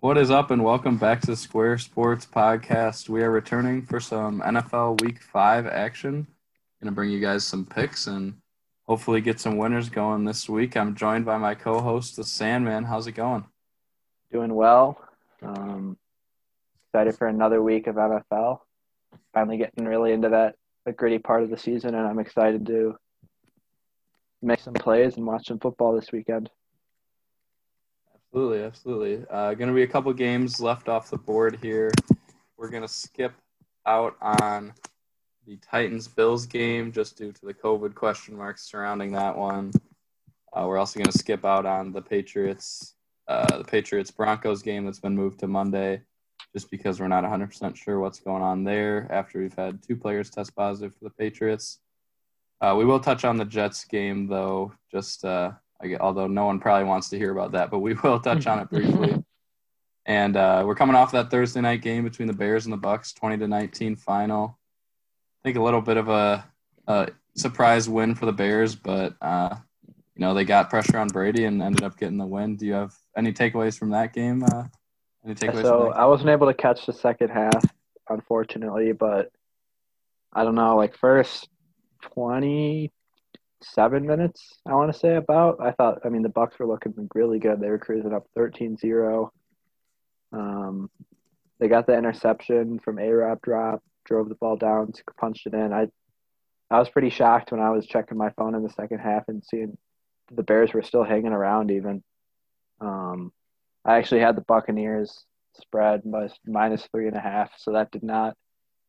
What is up, and welcome back to Square Sports Podcast. We are returning for some NFL Week 5 action. Going to bring you guys some picks and hopefully get some winners going this week. I'm joined by my co host, the Sandman. How's it going? Doing well. Um, excited for another week of NFL. Finally getting really into that the gritty part of the season, and I'm excited to make some plays and watch some football this weekend. Absolutely, absolutely. Uh, going to be a couple games left off the board here. We're going to skip out on the Titans Bills game just due to the COVID question marks surrounding that one. Uh, we're also going to skip out on the Patriots uh, the Patriots Broncos game that's been moved to Monday just because we're not 100% sure what's going on there after we've had two players test positive for the Patriots. Uh, we will touch on the Jets game though, just although no one probably wants to hear about that, but we will touch on it briefly. and uh, we're coming off that Thursday night game between the Bears and the Bucs, 20 to 19 final. I think a little bit of a, a surprise win for the Bears, but uh, you know they got pressure on Brady and ended up getting the win. Do you have any takeaways from that game? Uh, any takeaways? So I wasn't able to catch the second half, unfortunately, but I don't know. Like first 20 seven minutes, I want to say about. I thought, I mean, the Bucs were looking really good. They were cruising up 13-0. Um, they got the interception from A Rob drop, drove the ball down, punched it in. I I was pretty shocked when I was checking my phone in the second half and seeing the Bears were still hanging around even. Um, I actually had the Buccaneers spread minus three and a half, so that did not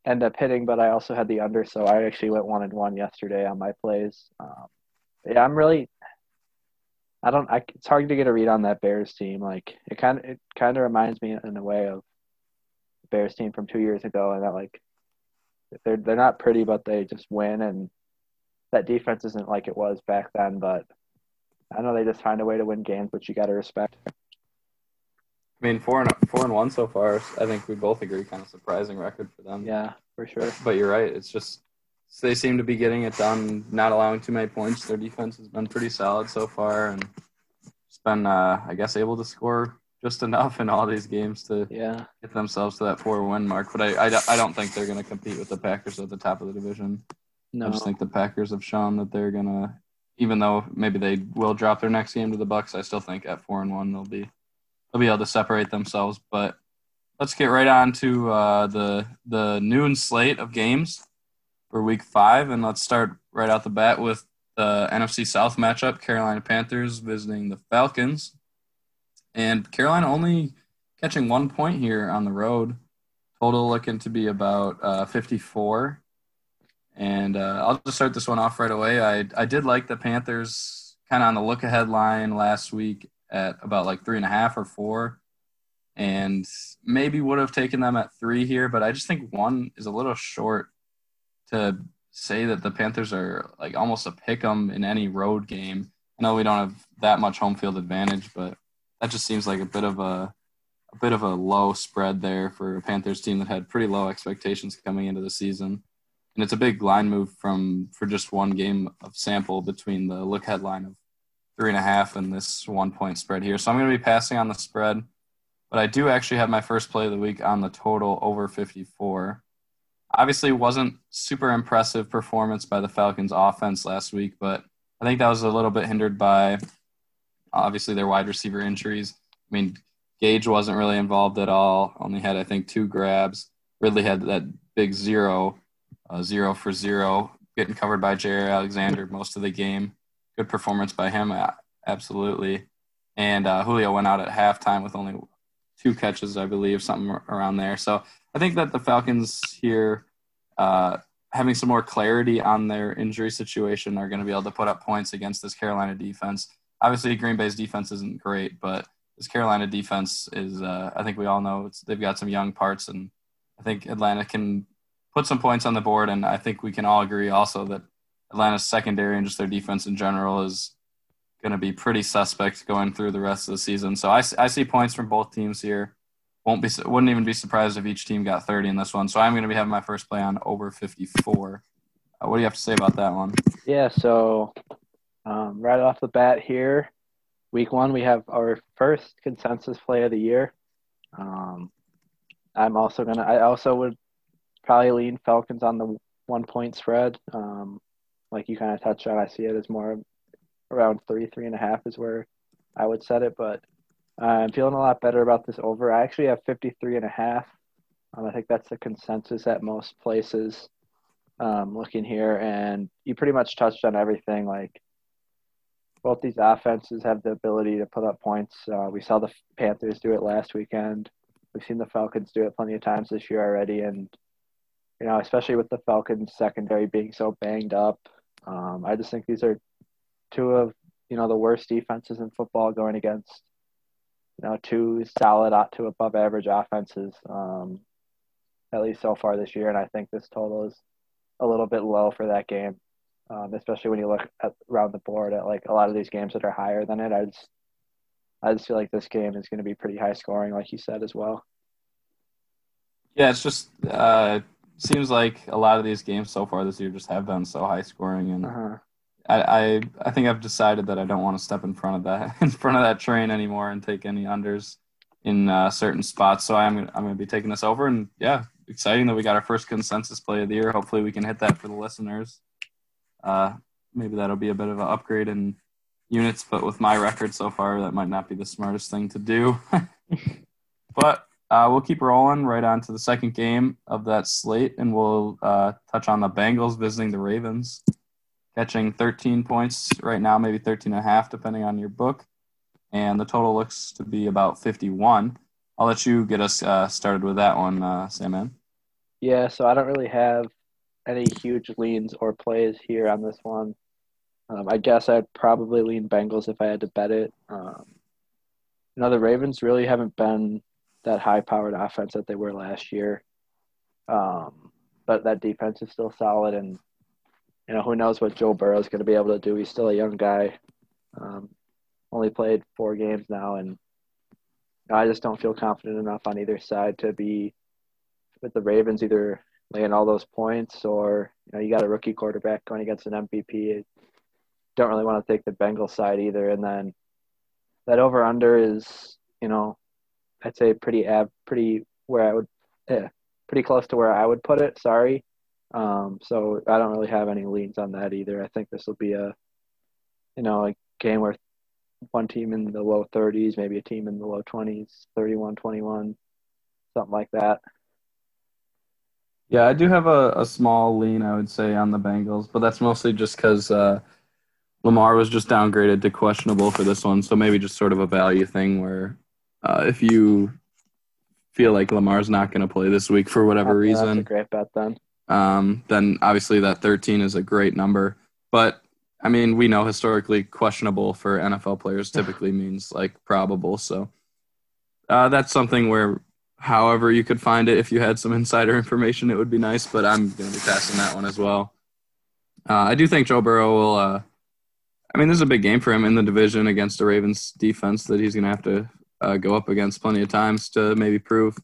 end up hitting, but I also had the under, so I actually went one and one yesterday on my plays. Um, yeah, I'm really. I don't. I, it's hard to get a read on that Bears team. Like it kind of it kind of reminds me in a way of Bears team from two years ago, and that like they're they're not pretty, but they just win, and that defense isn't like it was back then. But I know they just find a way to win games, which you got to respect. I mean, four and four and one so far. I think we both agree, kind of surprising record for them. Yeah, for sure. But you're right. It's just they seem to be getting it done, not allowing too many points. Their defense has been pretty solid so far, and it's been, uh, I guess, able to score just enough in all these games to yeah. get themselves to that four win mark. But I, I, I don't think they're going to compete with the Packers at the top of the division. No. I just think the Packers have shown that they're going to, even though maybe they will drop their next game to the Bucs, I still think at four and one they'll be they'll be able to separate themselves. But let's get right on to uh, the the noon slate of games for Week Five, and let's start right out the bat with the NFC South matchup: Carolina Panthers visiting the Falcons, and Carolina only catching one point here on the road. Total looking to be about uh, 54. And uh, I'll just start this one off right away. I, I did like the Panthers kind of on the look ahead line last week at about like three and a half or four, and maybe would have taken them at three here, but I just think one is a little short to say that the Panthers are like almost a pick 'em in any road game. I know we don't have that much home field advantage, but that just seems like a bit of a a bit of a low spread there for a Panthers team that had pretty low expectations coming into the season. And it's a big line move from for just one game of sample between the look head line of three and a half in this one point spread here. So I'm going to be passing on the spread, but I do actually have my first play of the week on the total over 54. Obviously, wasn't super impressive performance by the Falcons offense last week, but I think that was a little bit hindered by obviously their wide receiver injuries. I mean, Gage wasn't really involved at all. Only had I think two grabs. Ridley had that big zero, uh, zero for zero, getting covered by Jaire Alexander most of the game good performance by him, absolutely. And uh, Julio went out at halftime with only two catches, I believe, something around there. So I think that the Falcons here, uh, having some more clarity on their injury situation, are going to be able to put up points against this Carolina defense. Obviously, Green Bay's defense isn't great, but this Carolina defense is, uh, I think we all know they've got some young parts, and I think Atlanta can put some points on the board. And I think we can all agree also that Atlanta's secondary and just their defense in general is going to be pretty suspect going through the rest of the season. So I, I see points from both teams here. Won't be wouldn't even be surprised if each team got 30 in this one. So I'm going to be having my first play on over 54. Uh, what do you have to say about that one? Yeah, so um, right off the bat here, week one we have our first consensus play of the year. Um, I'm also gonna. I also would probably lean Falcons on the one point spread. Um, like you kind of touched on, I see it as more around three, three and a half is where I would set it. But uh, I'm feeling a lot better about this over. I actually have 53 and a half. Um, I think that's the consensus at most places. Um, looking here, and you pretty much touched on everything. Like both these offenses have the ability to put up points. Uh, we saw the Panthers do it last weekend. We've seen the Falcons do it plenty of times this year already, and you know, especially with the Falcons secondary being so banged up, um, I just think these are two of you know the worst defenses in football going against you know two solid to above average offenses, um, at least so far this year, and I think this total is a little bit low for that game, um, especially when you look at around the board at like a lot of these games that are higher than it. I just I just feel like this game is going to be pretty high scoring, like you said as well. Yeah, it's just uh, seems like a lot of these games so far this year just have been so high scoring, and uh-huh. I, I I think I've decided that I don't want to step in front of that in front of that train anymore and take any unders in uh, certain spots. So I'm I'm going to be taking this over, and yeah, exciting that we got our first consensus play of the year. Hopefully, we can hit that for the listeners. Uh, maybe that'll be a bit of an upgrade in units, but with my record so far, that might not be the smartest thing to do. but uh, we'll keep rolling right on to the second game of that slate, and we'll uh, touch on the Bengals visiting the Ravens, catching 13 points right now, maybe 13 and a half, depending on your book. And the total looks to be about 51. I'll let you get us uh, started with that one, uh, Sam. Yeah, so I don't really have any huge leans or plays here on this one. Um, I guess I'd probably lean Bengals if I had to bet it. Um, you know, the Ravens really haven't been that high powered offense that they were last year. Um, but that defense is still solid, and you know who knows what Joe Burrow is going to be able to do. He's still a young guy, um, only played four games now, and I just don't feel confident enough on either side to be with the Ravens either laying all those points or you know you got a rookie quarterback going against an MVP. Don't really want to take the Bengals side either, and then that over under is you know I'd say pretty ab pretty where I would yeah, pretty close to where I would put it. Sorry. Um, so I don't really have any leans on that either. I think this will be a you know a game where one team in the low 30s, maybe a team in the low 20s, 31, 21, something like that. Yeah, I do have a, a small lean, I would say, on the Bengals, but that's mostly just because uh, Lamar was just downgraded to questionable for this one. So maybe just sort of a value thing where uh, if you feel like Lamar's not going to play this week for whatever that's, reason, that's a great bet then. Um, then obviously that 13 is a great number. But I mean, we know historically questionable for NFL players typically means like probable. So uh, that's something where, however, you could find it, if you had some insider information, it would be nice. But I'm going to be passing that one as well. Uh, I do think Joe Burrow will. Uh, I mean, this is a big game for him in the division against the Ravens defense that he's going to have to uh, go up against plenty of times to maybe prove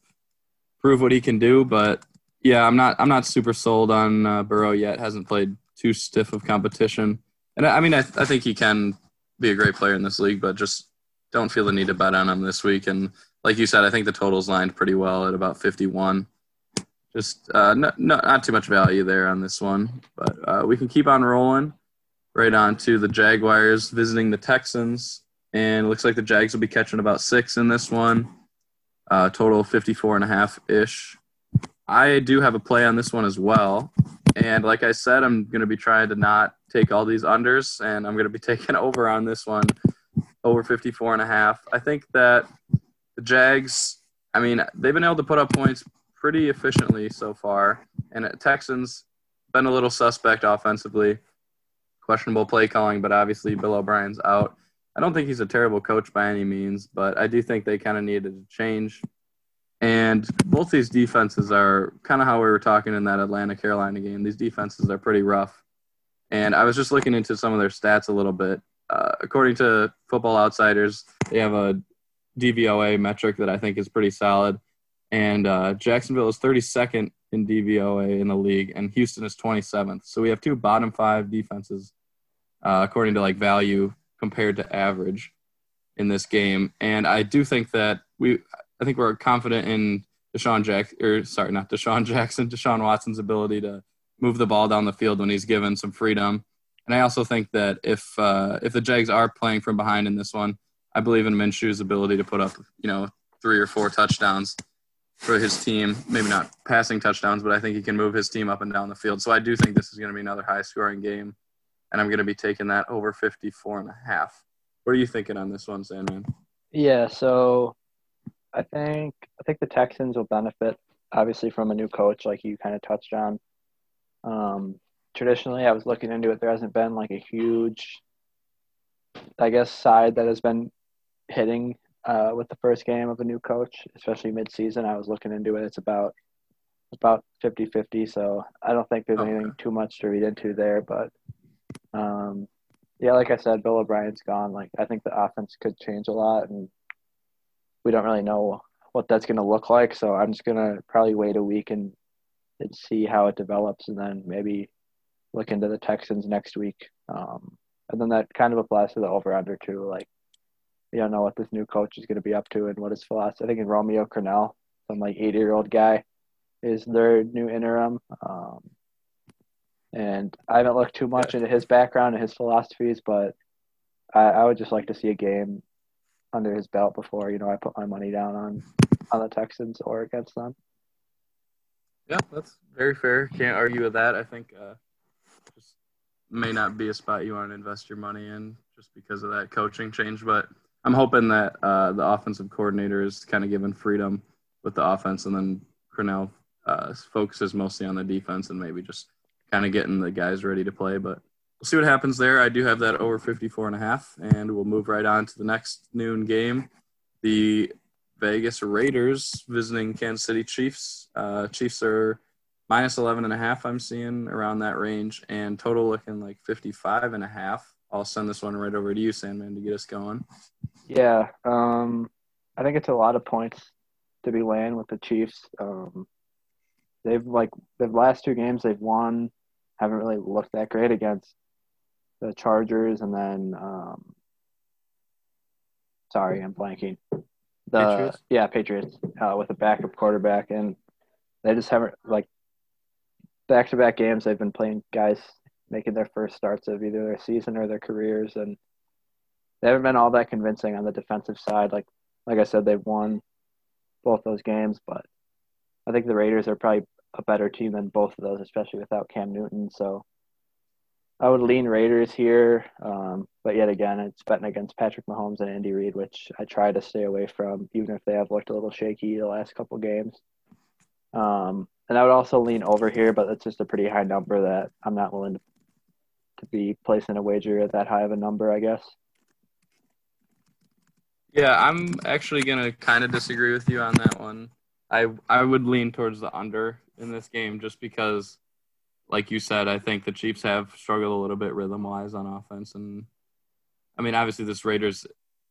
prove what he can do. But yeah, I'm not I'm not super sold on uh, Burrow yet. Hasn't played too stiff of competition, and I, I mean I, I think he can be a great player in this league, but just don't feel the need to bet on him this week. And like you said, I think the total's lined pretty well at about 51. Just uh, not, not, not too much value there on this one, but uh, we can keep on rolling right on to the Jaguars visiting the Texans and it looks like the Jags will be catching about six in this one. Uh, total 54 and a half ish. I do have a play on this one as well. And like I said, I'm going to be trying to not take all these unders, and I'm going to be taking over on this one, over 54 and a half. I think that the Jags, I mean, they've been able to put up points pretty efficiently so far, and Texans been a little suspect offensively, questionable play calling, but obviously Bill O'Brien's out. I don't think he's a terrible coach by any means, but I do think they kind of needed a change. And both these defenses are kind of how we were talking in that Atlanta Carolina game. These defenses are pretty rough. And I was just looking into some of their stats a little bit. Uh, according to Football Outsiders, they have a DVOA metric that I think is pretty solid. And uh, Jacksonville is 32nd in DVOA in the league, and Houston is 27th. So we have two bottom five defenses, uh, according to like value compared to average in this game. And I do think that we I think we're confident in DeSean Jack or sorry, not DeSean Jackson, Deshaun Watson's ability to move the ball down the field when he's given some freedom. And I also think that if uh, if the Jags are playing from behind in this one, I believe in Minshew's ability to put up you know three or four touchdowns for his team. Maybe not passing touchdowns, but I think he can move his team up and down the field. So I do think this is going to be another high scoring game, and I'm going to be taking that over 54 and a half. What are you thinking on this one, Sandman? Yeah, so I think I think the Texans will benefit obviously from a new coach, like you kind of touched on. Um, traditionally, I was looking into it. There hasn't been like a huge, I guess, side that has been hitting uh, with the first game of a new coach, especially midseason. I was looking into it. It's about about 50-50, so I don't think there's okay. anything too much to read into there. But um, yeah, like I said, Bill O'Brien's gone. Like I think the offense could change a lot, and we don't really know what that's going to look like. So I'm just going to probably wait a week and, and see how it develops, and then maybe look into the Texans next week. Um, and then that kind of applies to the over under too. Like you don't know what this new coach is going to be up to and what his philosophy. I think in Romeo Crennel, some like 80 year old guy, is their new interim. Um, and I haven't looked too much into his background and his philosophies, but I, I would just like to see a game under his belt before you know I put my money down on on the Texans or against them. Yeah, that's very fair. Can't argue with that. I think uh, just may not be a spot you want to invest your money in just because of that coaching change, but I'm hoping that uh, the offensive coordinator is kind of given freedom with the offense, and then Crennel uh, focuses mostly on the defense and maybe just kind of getting the guys ready to play. But we'll see what happens there. I do have that over 54 and a half, and we'll move right on to the next noon game. The Vegas Raiders visiting Kansas City Chiefs. Uh, Chiefs are minus 11 and a half, I'm seeing around that range, and total looking like 55 and a half. I'll send this one right over to you, Sandman, to get us going. Yeah, um, I think it's a lot of points to be laying with the Chiefs. Um, they've like the last two games they've won, haven't really looked that great against the Chargers, and then um, sorry, I'm blanking. The Patriots? yeah Patriots uh, with a backup quarterback, and they just haven't like back to back games. They've been playing guys making their first starts of either their season or their careers, and they haven't been all that convincing on the defensive side. Like like I said, they've won both those games, but I think the Raiders are probably a better team than both of those, especially without Cam Newton. So I would lean Raiders here, um, but yet again, it's betting against Patrick Mahomes and Andy Reid, which I try to stay away from, even if they have looked a little shaky the last couple games. Um, and I would also lean over here, but that's just a pretty high number that I'm not willing to, to be placing a wager at that high of a number, I guess. Yeah, I'm actually gonna kind of disagree with you on that one. I I would lean towards the under in this game just because, like you said, I think the Chiefs have struggled a little bit rhythm wise on offense, and I mean obviously this Raiders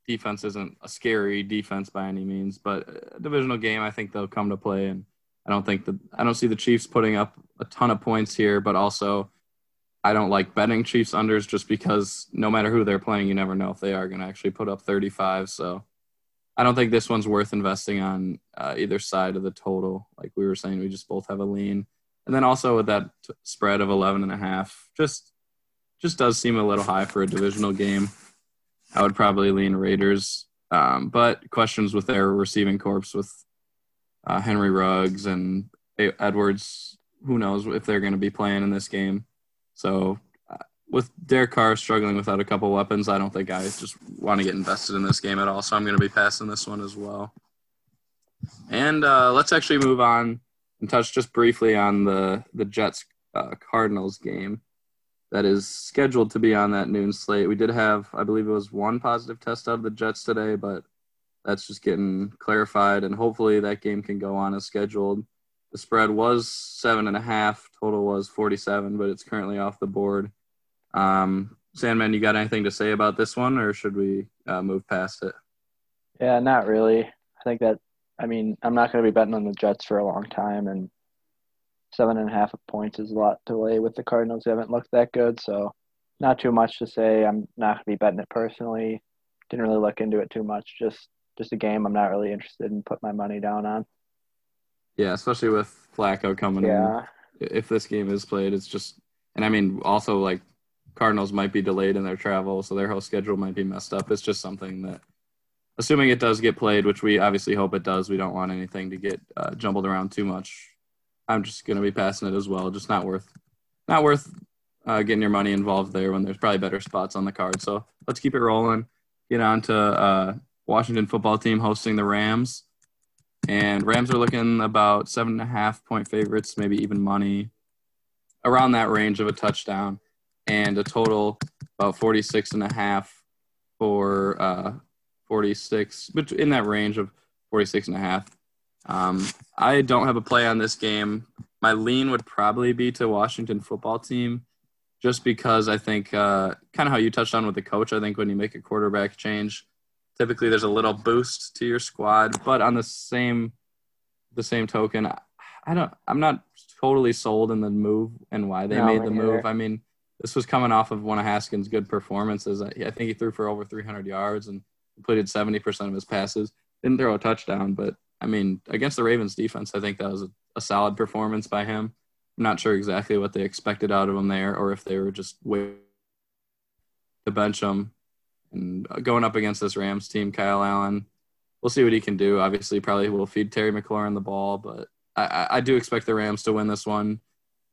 defense isn't a scary defense by any means, but a divisional game I think they'll come to play, and I don't think that I don't see the Chiefs putting up a ton of points here, but also I don't like betting Chiefs unders just because no matter who they're playing, you never know if they are going to actually put up 35. So I don't think this one's worth investing on uh, either side of the total. Like we were saying, we just both have a lean. And then also with that t- spread of 11 and a half, just just does seem a little high for a divisional game. I would probably lean Raiders. Um, but questions with their receiving corps with uh, Henry Ruggs and Edwards, who knows if they're going to be playing in this game. So with Derek Carr struggling without a couple weapons, I don't think I just want to get invested in this game at all. So I'm going to be passing this one as well. And uh, let's actually move on and touch just briefly on the the Jets uh, Cardinals game that is scheduled to be on that noon slate. We did have, I believe it was one positive test out of the Jets today, but that's just getting clarified, and hopefully that game can go on as scheduled. The spread was seven and a half. Total was 47, but it's currently off the board. Um, Sandman, you got anything to say about this one, or should we uh, move past it? Yeah, not really. I think that, I mean, I'm not going to be betting on the Jets for a long time, and seven and a half points is a lot to lay with the Cardinals. They haven't looked that good, so not too much to say. I'm not going to be betting it personally. Didn't really look into it too much. Just just a game I'm not really interested in put my money down on. Yeah, especially with Flacco coming yeah. in. If this game is played, it's just, and I mean, also like Cardinals might be delayed in their travel, so their whole schedule might be messed up. It's just something that, assuming it does get played, which we obviously hope it does, we don't want anything to get uh, jumbled around too much. I'm just going to be passing it as well. Just not worth, not worth uh, getting your money involved there when there's probably better spots on the card. So let's keep it rolling. Get on to uh, Washington football team hosting the Rams. And Rams are looking about seven and a half point favorites, maybe even money, around that range of a touchdown, and a total about 46 and a half for uh, 46, but in that range of 46 and a half. Um, I don't have a play on this game. My lean would probably be to Washington football team just because I think uh, kind of how you touched on with the coach. I think when you make a quarterback change, typically there's a little boost to your squad. But on the same the same token, I don't. I'm not totally sold in the move and why they no, made the move. I mean, this was coming off of one of Haskins' good performances. I think he threw for over 300 yards and completed 70% of his passes. Didn't throw a touchdown, but I mean, against the Ravens defense, I think that was a, a solid performance by him. I'm not sure exactly what they expected out of him there, or if they were just waiting to bench him. And uh, going up against this Rams team, Kyle Allen, we'll see what he can do. Obviously, probably will feed Terry McLaurin the ball, but I, I do expect the Rams to win this one.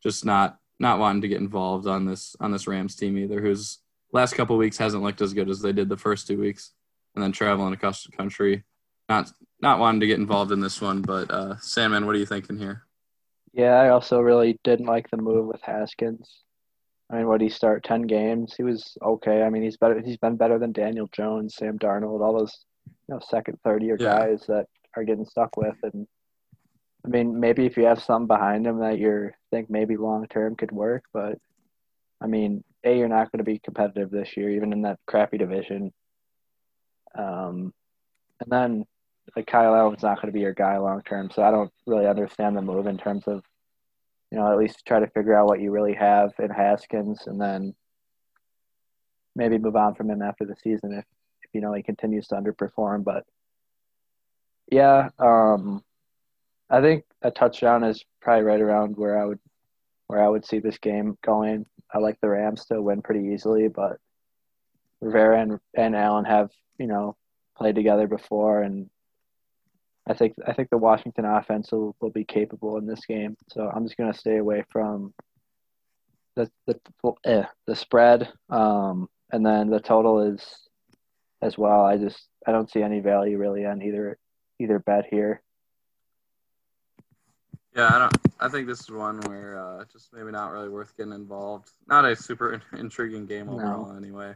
Just not not wanting to get involved on this on this Rams team either, whose last couple weeks hasn't looked as good as they did the first two weeks, and then traveling across the country. Not not wanting to get involved in this one, but uh, Sandman, what are you thinking here? Yeah, I also really didn't like the move with Haskins. I mean, what did he start ten games? He was okay. I mean, he's better. He's been better than Daniel Jones, Sam Darnold, all those you know second, third year yeah. guys that are getting stuck with. And I mean, maybe if you have some behind him that you think maybe long term could work, but I mean, a you're not going to be competitive this year, even in that crappy division. Um, and then like Kyle Allen's not going to be your guy long term. So I don't really understand the move in terms of, you know, at least try to figure out what you really have in Haskins and then maybe move on from him after the season if, if you know he continues to underperform. But yeah, um, I think a touchdown is probably right around where I would where I would see this game going. I like the Rams to win pretty easily, but Rivera and, and Allen have you know played together before, and I think I think the Washington offense will, will be capable in this game. So I'm just gonna stay away from the the eh, the spread, um, and then the total is as well. I just I don't see any value really on either either bet here. Yeah, I don't. I think this is one where uh, just maybe not really worth getting involved. Not a super intriguing game overall, no. anyway.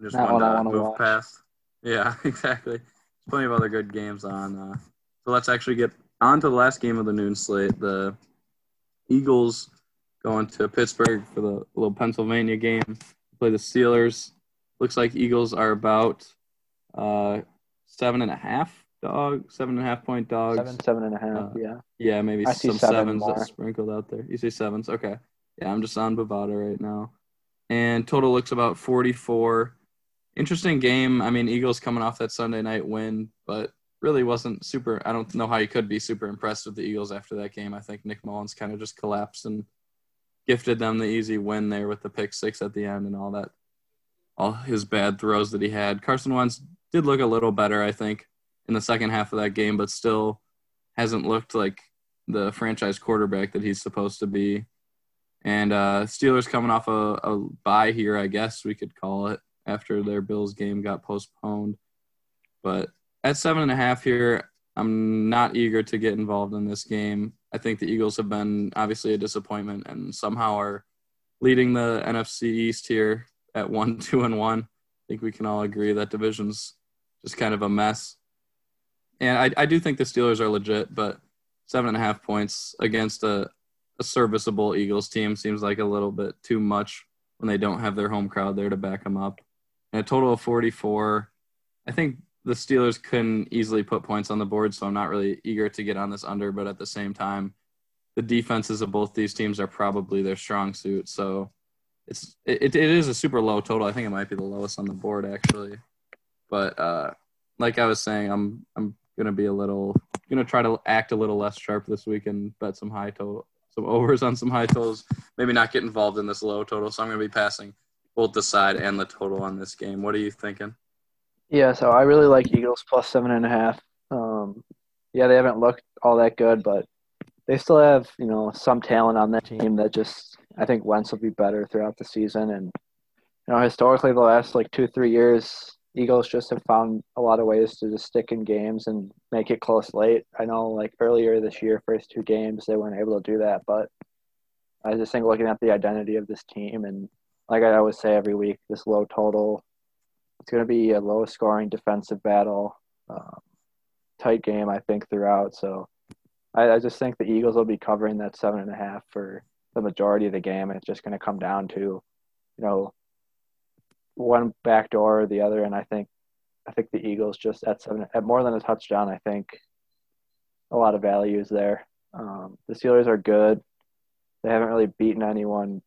Just not one to move watch. past. Yeah, exactly There's plenty of other good games on. Uh, so let's actually get on to the last game of the noon slate. The Eagles going to Pittsburgh for the little Pennsylvania game. Play the Steelers. Looks like Eagles are about uh, seven and a half dog, seven and a half point dogs. Seven, seven and a half. Uh, yeah. Yeah, maybe I some sevens that sprinkled out there. You see sevens? Okay. Yeah, I'm just on Bovada right now. And total looks about 44 interesting game. I mean, Eagles coming off that Sunday night win, but really wasn't super. I don't know how you could be super impressed with the Eagles after that game. I think Nick Mullens kind of just collapsed and gifted them the easy win there with the pick six at the end and all that, all his bad throws that he had. Carson Wentz did look a little better, I think, in the second half of that game, but still hasn't looked like the franchise quarterback that he's supposed to be. And uh, Steelers coming off a, a bye here, I guess we could call it after their Bills game got postponed. But at seven and a half here, I'm not eager to get involved in this game. I think the Eagles have been obviously a disappointment and somehow are leading the NFC East here at one, two, and one. I think we can all agree that division's just kind of a mess. And I, I do think the Steelers are legit, but seven and a half points against a, a serviceable Eagles team seems like a little bit too much when they don't have their home crowd there to back them up and a total of 44. I think the Steelers couldn't easily put points on the board, so I'm not really eager to get on this under. But at the same time, the defenses of both these teams are probably their strong suit. So it's it, it is a super low total. I think it might be the lowest on the board actually. But uh, like I was saying, I'm I'm gonna be a little gonna try to act a little less sharp this week and bet some high total, some overs on some high totals. Maybe not get involved in this low total. So I'm gonna be passing both the side and the total on this game. What are you thinking? Yeah, so I really like Eagles plus seven and a half. Um, yeah, they haven't looked all that good, but they still have you know some talent on that team that just I think Wentz will be better throughout the season. And you know historically, the last like two three years, Eagles just have found a lot of ways to just stick in games and make it close late. I know like earlier this year, first two games they weren't able to do that, but I just think looking at the identity of this team and like I always say every week, this low total, it's going to be a low scoring defensive battle, um, tight game I think throughout. So I, I just think the Eagles will be covering that seven and a half for the majority of the game. And it's just going to come down to, you know, one back door or the other. And I think, I think the Eagles just at seven, at more than a touchdown, I think a lot of value is there. Um, the Steelers are good. They haven't really beaten anyone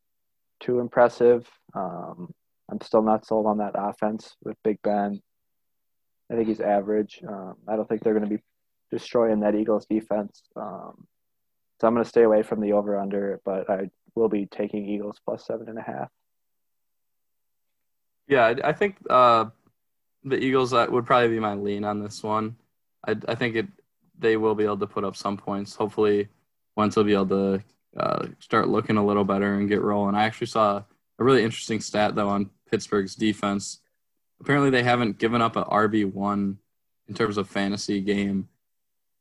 too impressive. Um, I'm still not sold on that offense with Big Ben. I think he's average. Um, I don't think they're going to be destroying that Eagles defense. Um, so I'm going to stay away from the over under, but I will be taking Eagles plus seven and a half. Yeah, I, think uh, the Eagles uh, would probably be my lean on this one. I, I think it they will be able to put up some points. Hopefully, Wentz will be able to uh, start looking a little better and get rolling. I actually saw a really interesting stat though on Pittsburgh's defense. Apparently, they haven't given up an RB one in terms of fantasy game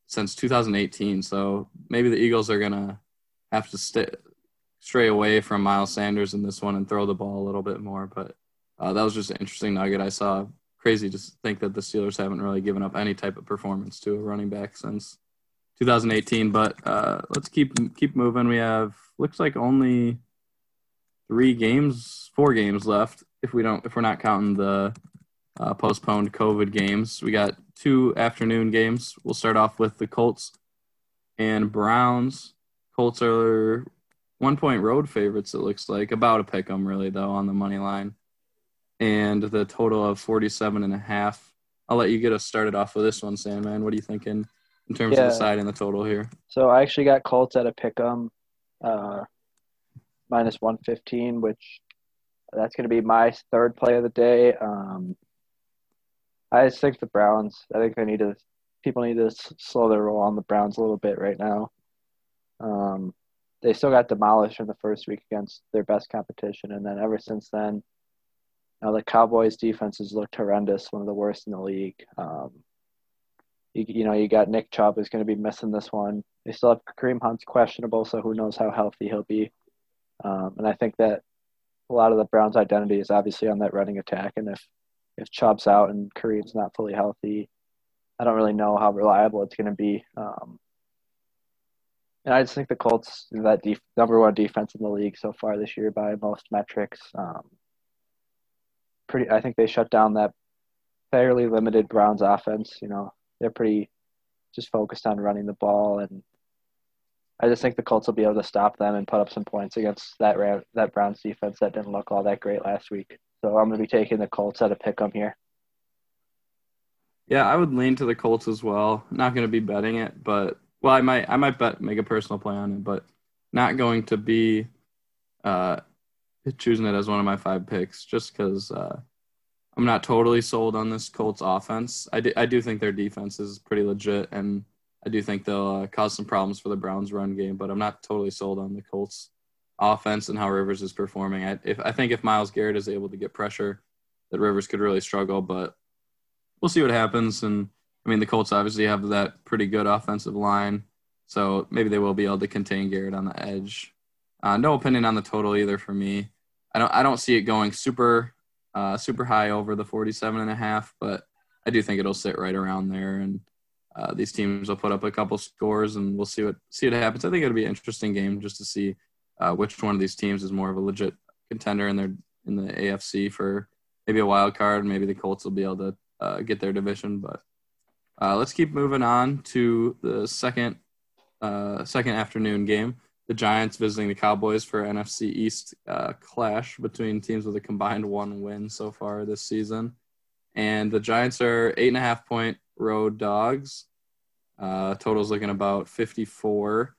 since 2018. So maybe the Eagles are gonna have to stay stray away from Miles Sanders in this one and throw the ball a little bit more. But uh, that was just an interesting nugget I saw. Crazy to think that the Steelers haven't really given up any type of performance to a running back since 2018. But uh, let's keep keep moving. We have looks like only three games, four games left. If we don't, if we're not counting the uh, postponed COVID games, we got two afternoon games. We'll start off with the Colts and Browns. Colts are one point road favorites, it looks like. About a pick 'em, really, though, on the money line. And the total of 47 and a half. I'll let you get us started off with this one, Sandman. What are you thinking in terms yeah. of the side and the total here? So I actually got Colts at a pick 'em, uh, minus 115, which that's going to be my third play of the day. Um, I just think the Browns. I think they need to. People need to slow their roll on the Browns a little bit right now. Um, they still got demolished in the first week against their best competition, and then ever since then, know, the Cowboys' defenses looked horrendous, one of the worst in the league. Um, you, you know, you got Nick Chubb is going to be missing this one. They still have Kareem Hunt's questionable, so who knows how healthy he'll be. Um, and I think that a lot of the Browns' identity is obviously on that running attack, and if if Chubb's out and Kareem's not fully healthy, I don't really know how reliable it's going to be. Um, and I just think the Colts that def- number one defense in the league so far this year by most metrics. Um, pretty, I think they shut down that fairly limited Browns offense. You know, they're pretty just focused on running the ball, and I just think the Colts will be able to stop them and put up some points against that that Browns defense that didn't look all that great last week. So I'm going to be taking the Colts at a pick 'em here. Yeah, I would lean to the Colts as well. Not going to be betting it, but well, I might I might bet make a personal play on it, but not going to be uh, choosing it as one of my five picks just because uh, I'm not totally sold on this Colts offense. I do, I do think their defense is pretty legit, and I do think they'll uh, cause some problems for the Browns' run game, but I'm not totally sold on the Colts offense and how Rivers is performing. I, if I think if Myles Garrett is able to get pressure, that Rivers could really struggle. But we'll see what happens. And I mean, the Colts obviously have that pretty good offensive line, so maybe they will be able to contain Garrett on the edge. Uh, no opinion on the total either for me. I don't I don't see it going super uh, super high over the 47 and a half, but I do think it'll sit right around there and. Uh, these teams will put up a couple scores, and we'll see what see what happens. I think it'll be an interesting game just to see uh, which one of these teams is more of a legit contender in their in the AFC for maybe a wild card. Maybe the Colts will be able to uh, get their division. But uh, let's keep moving on to the second uh, second afternoon game. The Giants visiting the Cowboys for NFC East uh, clash between teams with a combined one win so far this season. and the Giants are eight and a half point road dogs. Uh, total's looking about 54,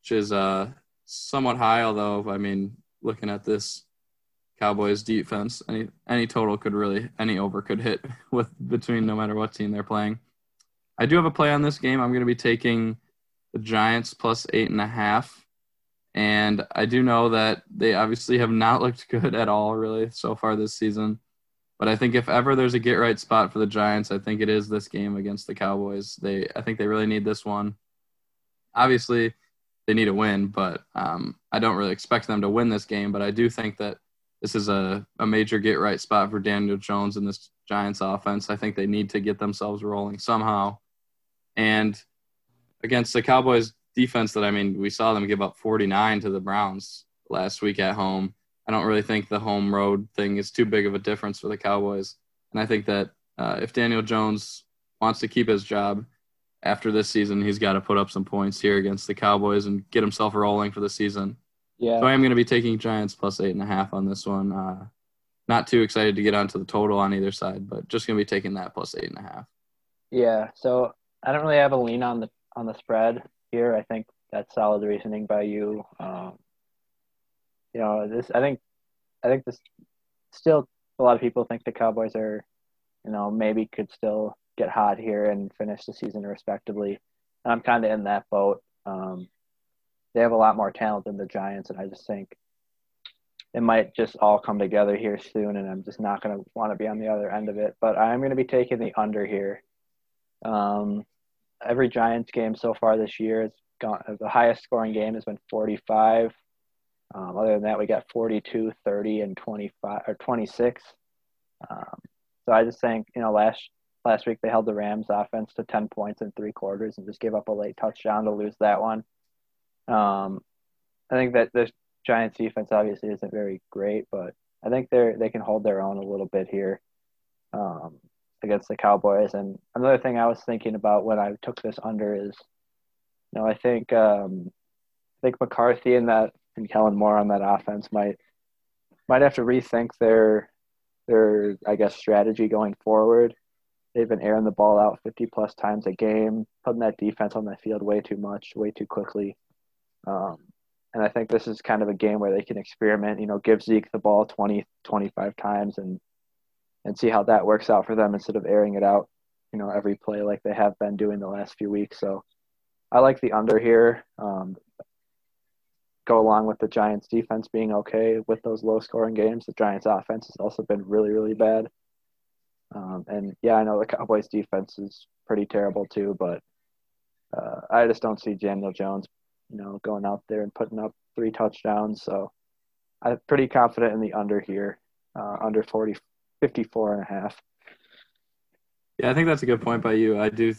which is uh, somewhat high. Although, I mean, looking at this Cowboys defense, any any total could really any over could hit with between no matter what team they're playing. I do have a play on this game. I'm going to be taking the Giants plus eight and a half. And I do know that they obviously have not looked good at all, really, so far this season. But I think if ever there's a get right spot for the Giants, I think it is this game against the Cowboys. They, I think they really need this one. Obviously, they need a win, but um, I don't really expect them to win this game. But I do think that this is a, a major get right spot for Daniel Jones in this Giants offense. I think they need to get themselves rolling somehow. And against the Cowboys defense that I mean, we saw them give up 49 to the Browns last week at home. I don't really think the home road thing is too big of a difference for the Cowboys. And I think that uh, if Daniel Jones wants to keep his job after this season, he's got to put up some points here against the Cowboys and get himself rolling for the season. Yeah. So I am going to be taking Giants plus eight and a half on this one. Uh, not too excited to get onto the total on either side, but just going to be taking that plus eight and a half. Yeah. So I don't really have a lean on the on the spread here. I think that's solid reasoning by you. Um, you know, this I think I think this still a lot of people think the Cowboys are, you know, maybe could still get hot here and finish the season respectably. And I'm kind of in that boat. Um, they have a lot more talent than the Giants, and I just think it might just all come together here soon. And I'm just not going to want to be on the other end of it. But I'm going to be taking the under here. Um, every Giants game so far this year has gone. The highest scoring game has been 45. Um, other than that, we got 42, 30, and 25 or 26. Um, so I just think you know last last week they held the Rams offense to 10 points in three quarters and just gave up a late touchdown to lose that one. Um, I think that the Giants defense obviously isn't very great, but I think they're they can hold their own a little bit here. Um, against the Cowboys. And another thing I was thinking about when I took this under is, you know, I think um, I think McCarthy and that and Kellen Moore on that offense might might have to rethink their their I guess strategy going forward. They've been airing the ball out 50 plus times a game, putting that defense on the field way too much, way too quickly. Um, and I think this is kind of a game where they can experiment, you know, give Zeke the ball 20, 25 times and and see how that works out for them instead of airing it out, you know, every play like they have been doing the last few weeks. So I like the under here. Um, go along with the Giants defense being okay with those low scoring games. The Giants offense has also been really, really bad. Um, and yeah, I know the Cowboys defense is pretty terrible too, but uh, I just don't see Daniel Jones, you know, going out there and putting up three touchdowns. So I'm pretty confident in the under here, uh, under 40, 54 and a half. Yeah, I think that's a good point by you. I do.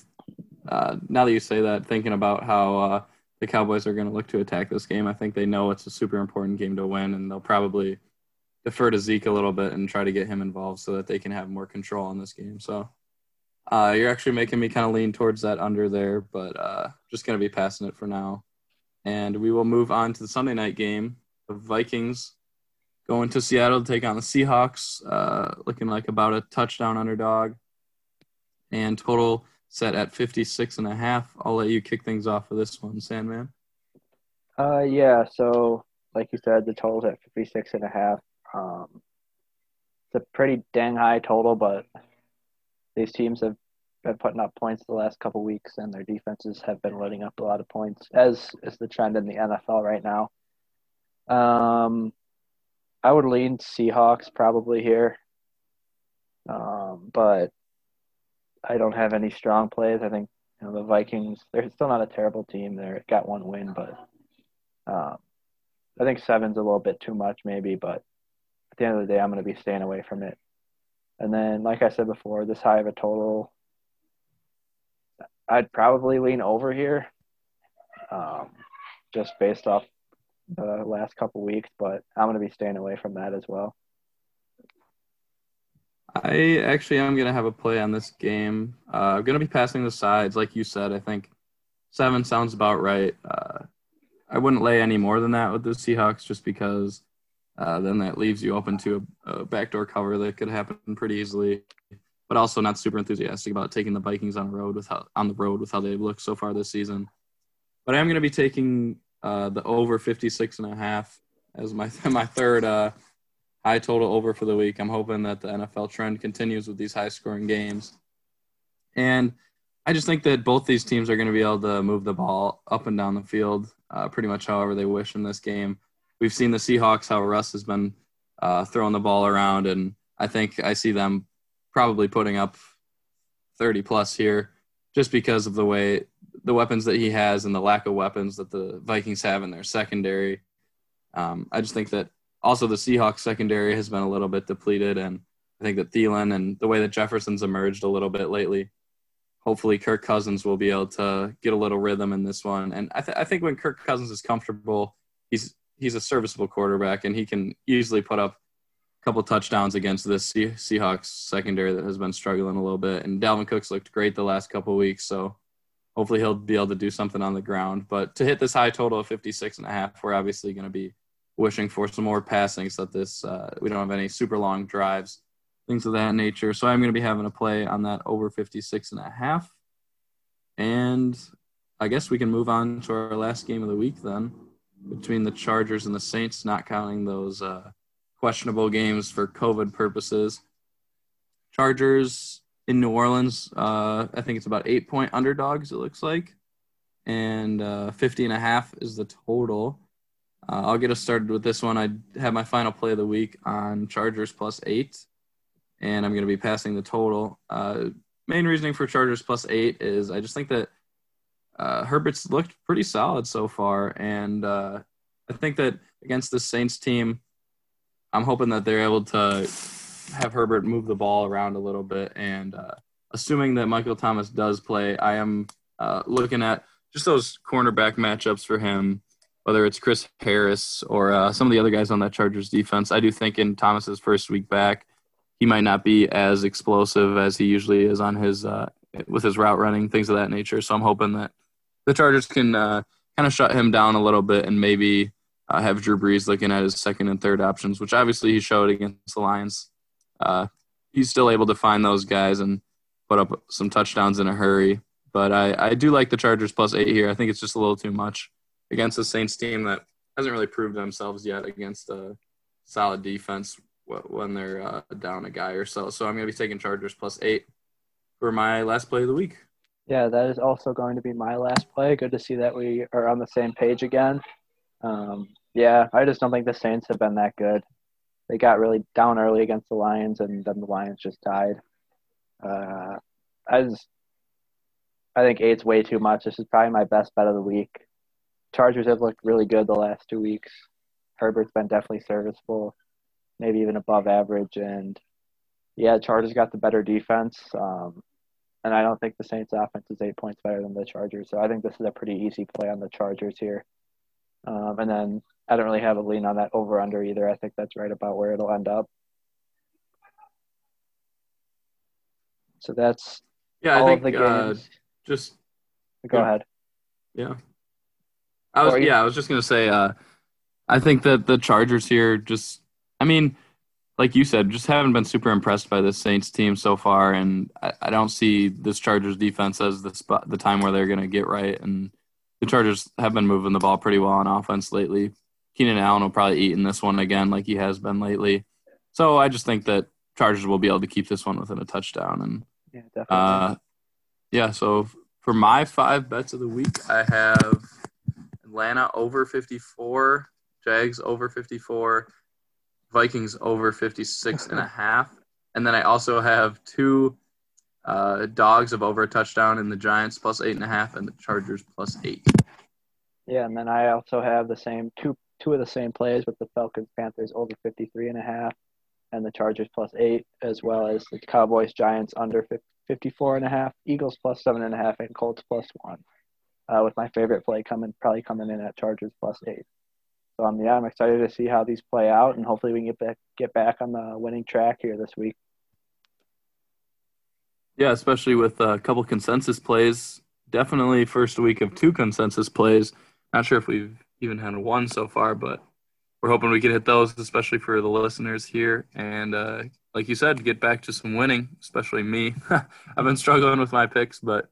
Uh, now that you say that, thinking about how uh, the Cowboys are going to look to attack this game, I think they know it's a super important game to win, and they'll probably defer to Zeke a little bit and try to get him involved so that they can have more control on this game. So uh, you're actually making me kind of lean towards that under there, but uh, just going to be passing it for now. And we will move on to the Sunday night game. The Vikings going to Seattle to take on the Seahawks, uh, looking like about a touchdown underdog. And total set at 56 and a half. I'll let you kick things off for this one, Sandman. Uh, yeah, so like you said, the total's at 56 and a half. Um, it's a pretty dang high total, but these teams have been putting up points the last couple weeks, and their defenses have been letting up a lot of points, as is the trend in the NFL right now. Um, I would lean Seahawks probably here, um, but I don't have any strong plays. I think you know, the Vikings. They're still not a terrible team. They've got one win, but um, I think seven's a little bit too much, maybe. But at the end of the day, I'm going to be staying away from it. And then, like I said before, this high of a total, I'd probably lean over here, um, just based off the last couple weeks, but I'm going to be staying away from that as well. I actually am going to have a play on this game. Uh, I'm going to be passing the sides, like you said. I think seven sounds about right. Uh, I wouldn't lay any more than that with the Seahawks, just because uh, then that leaves you open to a, a backdoor cover that could happen pretty easily. but also not super enthusiastic about taking the Vikings on the road with how, on the road with how they've looked so far this season. But I am going to be taking uh, the over 56 and a half as my my third uh, high total over for the week. I'm hoping that the NFL trend continues with these high scoring games. And I just think that both these teams are going to be able to move the ball up and down the field uh, pretty much however they wish in this game. We've seen the Seahawks, how Russ has been uh, throwing the ball around, and I think I see them probably putting up 30 plus here just because of the way the weapons that he has and the lack of weapons that the Vikings have in their secondary. Um, I just think that also the Seahawks secondary has been a little bit depleted, and I think that Thielen and the way that Jefferson's emerged a little bit lately. Hopefully, Kirk Cousins will be able to get a little rhythm in this one. And I, th- I think when Kirk Cousins is comfortable, he's he's a serviceable quarterback, and he can easily put up a couple touchdowns against this Seahawks secondary that has been struggling a little bit. And Dalvin Cook's looked great the last couple weeks, so hopefully he'll be able to do something on the ground. But to hit this high total of 56 and a half, we're obviously going to be wishing for some more passing so that this uh, we don't have any super long drives, things of that nature. So I'm going to be having a play on that over 56 and a half. And I guess we can move on to our last game of the week then between the Chargers and the Saints, not counting those uh, questionable games for COVID purposes. Chargers in New Orleans, uh, I think it's about eight point underdogs, it looks like. And uh, 50 and a half is the total. Uh, I'll get us started with this one. I have my final play of the week on Chargers plus eight, and I'm going to be passing the total. Uh, main reasoning for Chargers plus eight is I just think that uh, Herbert's looked pretty solid so far, and uh, I think that against the Saints team, I'm hoping that they're able to have Herbert move the ball around a little bit. And uh, assuming that Michael Thomas does play, I am uh, looking at just those cornerback matchups for him, whether it's Chris Harris or uh, some of the other guys on that Chargers defense. I do think in Thomas's first week back, he might not be as explosive as he usually is on his uh, with his route running, things of that nature. So I'm hoping that the Chargers can uh, kind of shut him down a little bit and maybe uh, have Drew Brees looking at his second and third options, which obviously he showed against the Lions. Uh, he's still able to find those guys and put up some touchdowns in a hurry. But I, I do like the Chargers plus eight here. I think it's just a little too much against the Saints team that hasn't really proved themselves yet against a solid defense when they're uh, down a guy or so. So I'm going to be taking Chargers plus eight for my last play of the week. Yeah, that is also going to be my last play. Good to see that we are on the same page again. Um, yeah, I just don't think the Saints have been that good. They got really down early against the Lions, and then the Lions just died. Uh, just, I think eight's way too much. This is probably my best bet of the week. Chargers have looked really good the last two weeks. Herbert's been definitely serviceable, maybe even above average, and yeah, Chargers got the better defense. Um, and I don't think the Saints' offense is eight points better than the Chargers. So I think this is a pretty easy play on the Chargers here. Um, and then I don't really have a lean on that over under either. I think that's right about where it'll end up. So that's yeah. I think uh, just go yeah. ahead. Yeah, I was yeah. I was just gonna say. Uh, I think that the Chargers here just. I mean, like you said, just haven't been super impressed by this Saints team so far, and I, I don't see this Chargers defense as the spot, the time where they're going to get right. And the Chargers have been moving the ball pretty well on offense lately. Keenan Allen will probably eat in this one again, like he has been lately. So I just think that Chargers will be able to keep this one within a touchdown. And yeah, definitely. Uh, yeah, so for my five bets of the week, I have Atlanta over 54, Jags over 54. Vikings over 56 and a half. And then I also have two uh, dogs of over a touchdown in the Giants plus eight and a half and the Chargers plus eight. Yeah, and then I also have the same two two of the same plays with the Falcons Panthers over 53 and a half and the Chargers plus eight, as well as the Cowboys Giants under 54 and a half, Eagles plus seven and a half, and Colts plus one. Uh, with my favorite play coming probably coming in at Chargers plus eight. So um, yeah, I'm excited to see how these play out, and hopefully we can get back get back on the winning track here this week. Yeah, especially with a couple consensus plays. Definitely first week of two consensus plays. Not sure if we've even had one so far, but we're hoping we can hit those, especially for the listeners here, and uh, like you said, get back to some winning, especially me. I've been struggling with my picks, but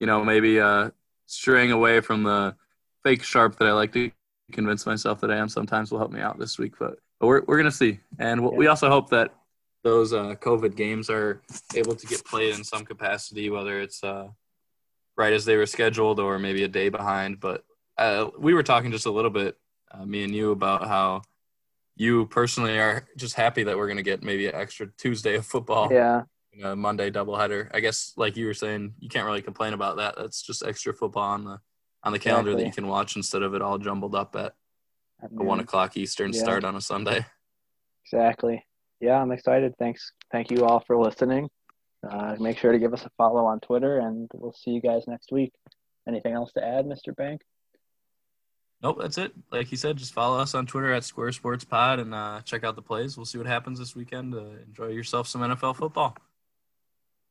you know, maybe uh, straying away from the fake sharp that I like to convince myself that I am sometimes will help me out this week. But, but we're we're gonna see, and we'll, yeah. we also hope that those uh, COVID games are able to get played in some capacity, whether it's uh, right as they were scheduled or maybe a day behind. But uh, we were talking just a little bit, uh, me and you, about how you personally are just happy that we're going to get maybe an extra Tuesday of football. Yeah. A Monday doubleheader. I guess, like you were saying, you can't really complain about that. That's just extra football on the on the calendar exactly. that you can watch instead of it all jumbled up at a one o'clock Eastern yeah. start on a Sunday. Exactly. Yeah, I'm excited. Thanks. Thank you all for listening. Uh, make sure to give us a follow on Twitter, and we'll see you guys next week. Anything else to add, Mr. Bank? Nope, that's it. Like you said, just follow us on Twitter at Square Sports Pod and uh, check out the plays. We'll see what happens this weekend. Uh, enjoy yourself some NFL football.